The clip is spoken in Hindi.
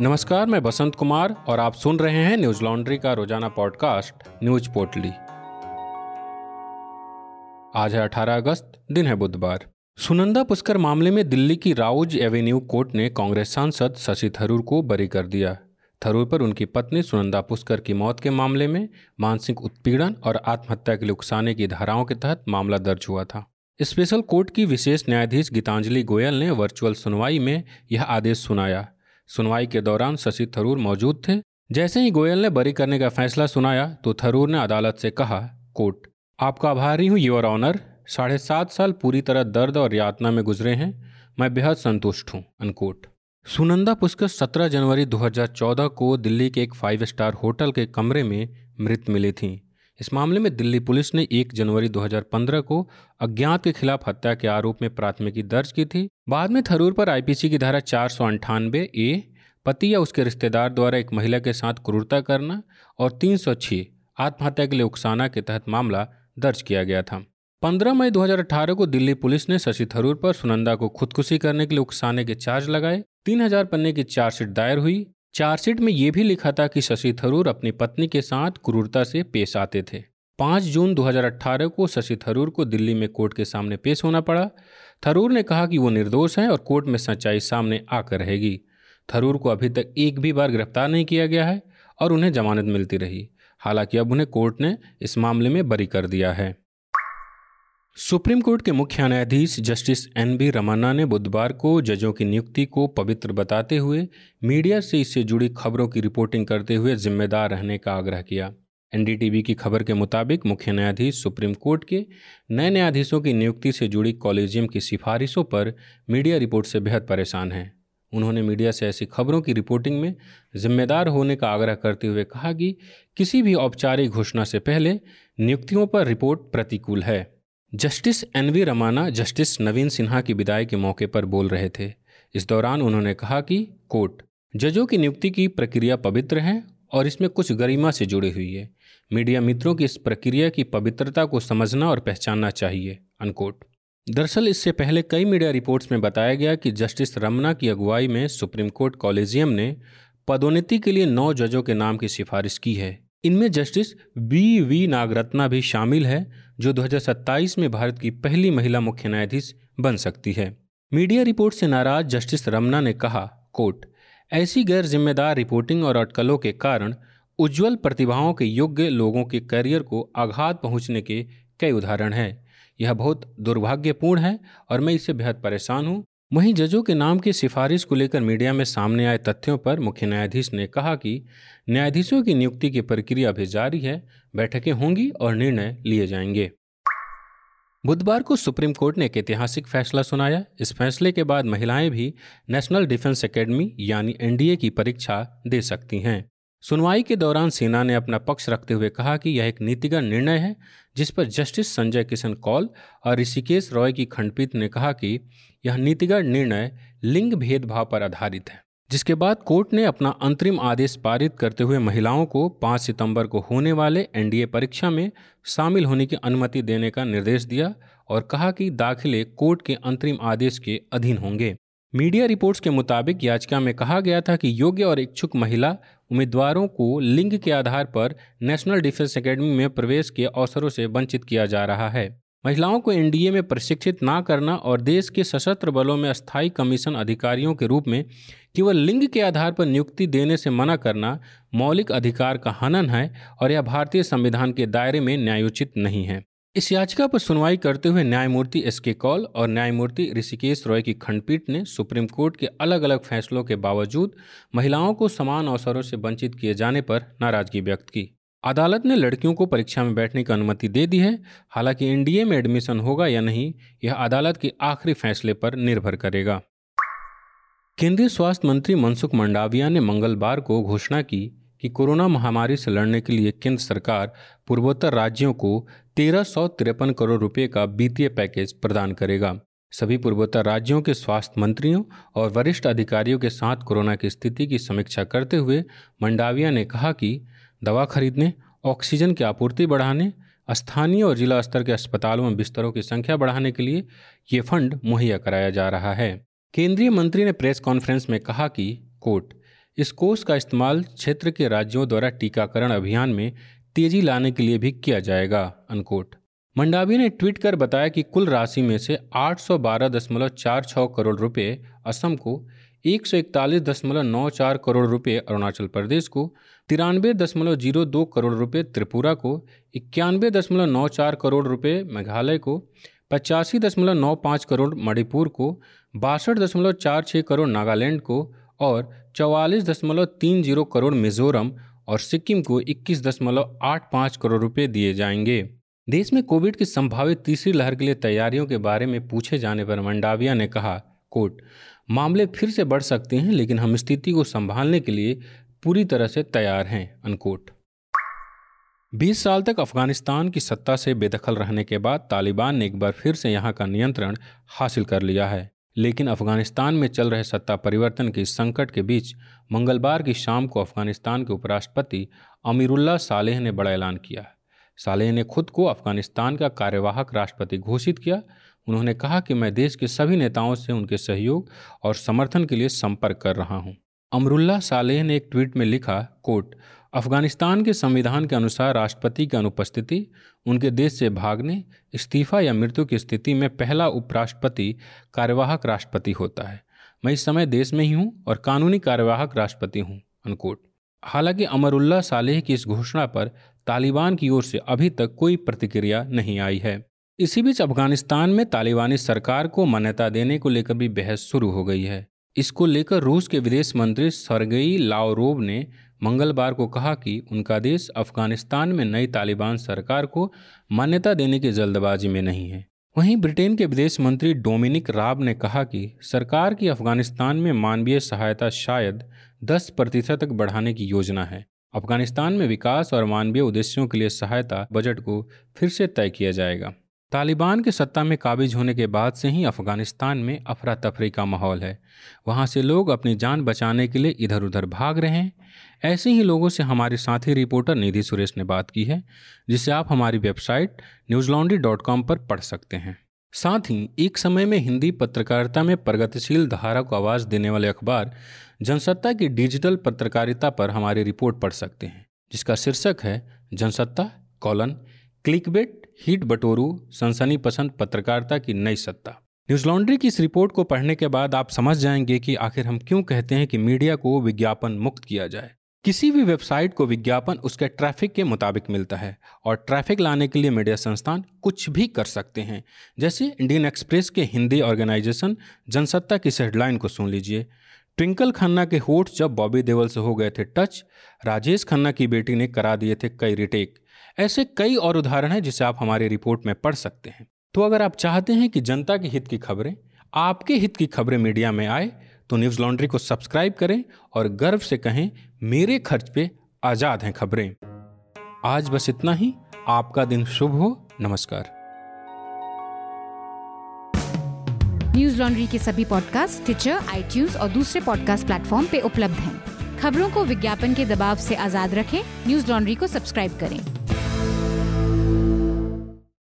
नमस्कार, मैं बसंत कुमार और आप सुन रहे हैं न्यूज़ लॉन्ड्री का रोज़ाना पॉडकास्ट, न्यूज़ पोटली आज है 18 अगस्त, दिन है बुधवार। सुनंदा पुष्कर मामले में दिल्ली की राउज एवेन्यू कोर्ट ने कांग्रेस सांसद शशि थरूर को बरी कर दिया। थरूर पर उनकी पत्नी सुनंदा पुष्कर की मौत के मामले में मानसिक उत्पीड़न और आत्महत्या के लिए उकसाने की धाराओं के तहत मामला दर्ज हुआ था। स्पेशल कोर्ट की विशेष न्यायाधीश गीतांजलि गोयल ने वर्चुअल सुनवाई में यह आदेश सुनाया। सुनवाई के दौरान शशि थरूर मौजूद थे। जैसे ही गोयल ने बरी करने का फैसला सुनाया तो थरूर ने अदालत से कहा, कोर्ट, आपका आभारी हूँ, योर ऑनर। साढ़े सात साल पूरी तरह दर्द और यातना में गुजरे हैं। मैं बेहद संतुष्ट हूँ अनकोट सुनंदा पुष्कर 17 जनवरी 2014 को दिल्ली के एक फाइव स्टार होटल के कमरे में मृत मिली थीं। इस मामले में दिल्ली पुलिस ने 1 जनवरी 2015 को अज्ञात के खिलाफ हत्या के आरोप में प्राथमिकी दर्ज की थी। बाद में थरूर पर आईपीसी की धारा चार ए, पति या उसके रिश्तेदार द्वारा एक महिला के साथ क्रूरता करना और 306 आत्महत्या के लिए उकसाना के तहत मामला दर्ज किया गया था। 15 मई 2018 को दिल्ली पुलिस ने शशि थरूर पर सुनंदा को खुदकुशी करने के लिए उकसाने के चार्ज लगाए। 3000 पन्ने की चार्जशीट दायर हुई। चार्जशीट में ये भी लिखा था कि शशि थरूर अपनी पत्नी के साथ क्रूरता से पेश आते थे। 5 जून 2018 को शशि थरूर को दिल्ली में कोर्ट के सामने पेश होना पड़ा। थरूर ने कहा कि वो निर्दोष हैं और कोर्ट में सच्चाई सामने आकर रहेगी। थरूर को अभी तक एक भी बार गिरफ़्तार नहीं किया गया है और उन्हें जमानत मिलती रही। हालाँकि अब उन्हें कोर्ट ने इस मामले में बरी कर दिया है। सुप्रीम कोर्ट के मुख्य न्यायाधीश जस्टिस एन बी रमन्ना ने बुधवार को जजों की नियुक्ति को पवित्र बताते हुए मीडिया से इससे जुड़ी खबरों की रिपोर्टिंग करते हुए जिम्मेदार रहने का आग्रह किया। एनडीटीवी की खबर के मुताबिक मुख्य न्यायाधीश सुप्रीम कोर्ट के नए न्यायाधीशों की नियुक्ति से जुड़ी कॉलेजियम की सिफारिशों पर मीडिया रिपोर्ट से बेहद परेशान हैं। उन्होंने मीडिया से ऐसी खबरों की रिपोर्टिंग में जिम्मेदार होने का आग्रह करते हुए कहा कि किसी भी औपचारिक घोषणा से पहले नियुक्तियों पर रिपोर्ट प्रतिकूल है। Justice N V Ramana, justice Naveen Sinha की विदाई के मौके पर बोल रहे थे। इस दौरान उन्होंने कहा कि, कोर्ट, जजों की नियुक्ति की प्रक्रिया पवित्र है और इसमें कुछ गरिमा से जुड़ी हुई है। मीडिया मित्रों की इस प्रक्रिया की पवित्रता को समझना और पहचानना चाहिए अनकोट दरअसल इससे पहले कई मीडिया रिपोर्ट्स में बताया गया कि जस्टिस रमना की अगुवाई में सुप्रीम कोर्ट कॉलेजियम ने पदोन्नति के लिए नौ जजों के नाम की सिफारिश की है। इनमें जस्टिस बी वी नागरत्ना भी शामिल है, जो 2027 में भारत की पहली महिला मुख्य न्यायाधीश बन सकती है। मीडिया रिपोर्ट से नाराज़ जस्टिस रमना ने कहा, कोर्ट, ऐसी गैर जिम्मेदार रिपोर्टिंग और अटकलों के कारण उज्जवल प्रतिभाओं के योग्य लोगों के करियर को आघात पहुँचने के कई उदाहरण हैं। यह बहुत दुर्भाग्यपूर्ण है और मैं इससे बेहद परेशान हूँ। वहीं जजों के नाम की सिफारिश को लेकर मीडिया में सामने आए तथ्यों पर मुख्य न्यायाधीश ने कहा कि न्यायाधीशों की नियुक्ति की प्रक्रिया अभी जारी है, बैठकें होंगी और निर्णय लिए जाएँगे। बुधवार को सुप्रीम कोर्ट ने एक ऐतिहासिक फैसला सुनाया। इस फैसले के बाद महिलाएँ भी नेशनल डिफेंस एकेडमी यानी एनडीए की परीक्षा दे सकती हैं। सुनवाई के दौरान सेना ने अपना पक्ष रखते हुए कहा कि यह एक नीतिगत निर्णय है, जिस पर जस्टिस संजय किशन कौल और ऋषिकेश रॉय की खंडपीठ ने कहा कि यह नीतिगत निर्णय लिंग भेदभाव पर आधारित है, जिसके बाद कोर्ट ने अपना अंतरिम आदेश पारित करते हुए महिलाओं को 5 सितंबर को होने वाले एनडीए परीक्षा में शामिल होने की अनुमति देने का निर्देश दिया और कहा कि दाखिले कोर्ट के अंतरिम आदेश के अधीन होंगे। मीडिया रिपोर्ट्स के मुताबिक याचिका में कहा गया था कि योग्य और इच्छुक महिला उम्मीदवारों को लिंग के आधार पर नेशनल डिफेंस एकेडमी में प्रवेश के अवसरों से वंचित किया जा रहा है। महिलाओं को एनडीए में प्रशिक्षित ना करना और देश के सशस्त्र बलों में स्थायी कमीशन अधिकारियों के रूप में केवल लिंग के आधार पर नियुक्ति देने से मना करना मौलिक अधिकार का हनन है और यह भारतीय संविधान के दायरे में न्यायोचित नहीं है। इस याचिका पर सुनवाई करते हुए न्यायमूर्ति एस के कौल और न्यायमूर्ति ऋषिकेश रॉय की खंडपीठ ने सुप्रीम कोर्ट के अलग अलग फैसलों के बावजूद महिलाओं को समान अवसरों से वंचित किए जाने पर नाराज़गी व्यक्त की। अदालत ने लड़कियों को परीक्षा में बैठने की अनुमति दे दी है। हालाँकि एनडीए में एडमिशन होगा या नहीं, यह अदालत के आखिरी फैसले पर निर्भर करेगा। केंद्रीय स्वास्थ्य मंत्री मनसुख मंडाविया ने मंगलवार को घोषणा की कि कोरोना महामारी से लड़ने के लिए केंद्र सरकार पूर्वोत्तर राज्यों को तेरह सौ तिरपन करोड़ रुपए का वित्तीय पैकेज प्रदान करेगा। सभी पूर्वोत्तर राज्यों के स्वास्थ्य मंत्रियों और वरिष्ठ अधिकारियों के साथ कोरोना की स्थिति की समीक्षा करते हुए मंडाविया ने कहा कि दवा खरीदने, ऑक्सीजन की आपूर्ति बढ़ाने, स्थानीय और जिला स्तर के अस्पतालों में बिस्तरों की संख्या बढ़ाने के लिए ये फंड मुहैया कराया जा रहा है। केंद्रीय मंत्री ने प्रेस कॉन्फ्रेंस में कहा कि, कोर्ट इस कोष का इस्तेमाल क्षेत्र के राज्यों द्वारा टीकाकरण अभियान में तेज़ी लाने के लिए भी किया जाएगा अनकोट मंडावी ने ट्वीट कर बताया कि कुल राशि में से आठ करोड़ रुपए असम को, एक सौ इकतालीस दशमलव नौ चार करोड़ रुपए अरुणाचल प्रदेश को, तिरानवे दशमलव ज़ीरो दो करोड़ रुपए त्रिपुरा को, इक्यानवे दशमलव नौ चार करोड़ रुपए मेघालय को, पचासी दशमलव नौ पाँच करोड़ मणिपुर को, बासठ दशमलव चार छः करोड़ नागालैंड को और चौवालीस दशमलव तीन ज़ीरो करोड़ मिजोरम और सिक्किम को इक्कीस दशमलव आठ पाँच करोड़ रुपये दिए जाएँगे। देश में कोविड की संभावित तीसरी लहर के लिए तैयारियों के बारे में पूछे जाने पर मंडाविया ने कहा, कोर्ट, मामले फिर से बढ़ सकते हैं, लेकिन हम स्थिति को संभालने के लिए पूरी तरह से तैयार हैं अनकोट 20 साल तक अफ़गानिस्तान की सत्ता से बेदखल रहने के बाद तालिबान ने एक बार फिर से यहाँ का नियंत्रण हासिल कर लिया है। लेकिन अफ़गानिस्तान में चल रहे सत्ता परिवर्तन के संकट के बीच मंगलवार की शाम को अफ़गानिस्तान के उपराष्ट्रपति अमीरुल्ला सालेह ने बड़ा ऐलान किया सालेह ने खुद को अफ़गानिस्तान का कार्यवाहक राष्ट्रपति घोषित किया उन्होंने कहा कि मैं देश के सभी नेताओं से उनके सहयोग और समर्थन के लिए संपर्क कर रहा हूँ। अमरुल्ला सालेह ने एक ट्वीट में लिखा कोट अफ़गानिस्तान के संविधान के अनुसार राष्ट्रपति की अनुपस्थिति, उनके देश से भागने, इस्तीफा या मृत्यु की स्थिति में पहला उपराष्ट्रपति कार्यवाहक राष्ट्रपति होता है। मैं इस समय देश में ही हूँ और कानूनी कार्यवाहक राष्ट्रपति हूँ, अनकोट। हालाँकि अमरुल्ला सालेह की इस घोषणा पर तालिबान की ओर से अभी तक कोई प्रतिक्रिया नहीं आई है। इसी बीच अफ़गानिस्तान में तालिबानी सरकार को मान्यता देने को लेकर भी बहस शुरू हो गई है। इसको लेकर रूस के विदेश मंत्री सरगई लावरोव ने मंगलवार को कहा कि उनका देश अफ़गानिस्तान में नई तालिबान सरकार को मान्यता देने की जल्दबाजी में नहीं है। वहीं ब्रिटेन के विदेश मंत्री डोमिनिक राब ने कहा कि सरकार की अफ़गानिस्तान में मानवीय सहायता शायद 10 प्रतिशत तक बढ़ाने की योजना है। अफ़गानिस्तान में विकास और मानवीय उद्देश्यों के लिए सहायता बजट को फिर से तय किया जाएगा। तालिबान के सत्ता में काबिज होने के बाद से ही अफ़गानिस्तान में अफरा तफरी का माहौल है। वहाँ से लोग अपनी जान बचाने के लिए इधर उधर भाग रहे हैं। ऐसे ही लोगों से हमारे साथी रिपोर्टर निधि सुरेश ने बात की है, जिसे आप हमारी वेबसाइट न्यूज़ डॉट कॉम पर पढ़ सकते हैं। साथ ही, एक समय में हिंदी पत्रकारिता में प्रगतिशील धारा को आवाज़ देने वाले अखबार जनसत्ता की डिजिटल पत्रकारिता पर हमारी रिपोर्ट पढ़ सकते हैं, जिसका शीर्षक है जनसत्ता, कॉलन, क्लिकबेट हिट बटोरू, सनसनी पसंद पत्रकारिता की नई सत्ता। न्यूज़ लॉन्ड्री की इस रिपोर्ट को पढ़ने के बाद आप समझ जाएँगे कि आखिर हम क्यों कहते हैं कि मीडिया को विज्ञापन मुक्त किया जाए। किसी भी वेबसाइट को विज्ञापन उसके ट्रैफ़िक के मुताबिक मिलता है और ट्रैफ़िक लाने के लिए मीडिया संस्थान कुछ भी कर सकते हैं। जैसे इंडियन एक्सप्रेस के हिंदी ऑर्गेनाइजेशन जनसत्ता की हेडलाइन को सुन लीजिए। ट्विंकल खन्ना के होठ जब बॉबी देवल से हो गए थे टच, राजेश खन्ना की बेटी ने करा दिए थे कई रिटेक। ऐसे कई और उदाहरण हैं जिसे आप हमारी रिपोर्ट में पढ़ सकते हैं। तो अगर आप चाहते हैं कि जनता के हित की खबरें आपके हित की खबरें मीडिया में आए तो न्यूज़ लॉन्ड्री को सब्सक्राइब करें और गर्व से कहें, मेरे खर्च पे आज़ाद हैं खबरें। आज बस इतना ही। आपका दिन शुभ हो। नमस्कार। न्यूज़ लॉन्ड्री के सभी पॉडकास्ट ट्विटर आई और दूसरे पॉडकास्ट प्लेटफॉर्म पे उपलब्ध हैं। खबरों को विज्ञापन के दबाव से आज़ाद रखें। न्यूज़ लॉन्ड्री को सब्सक्राइब करें।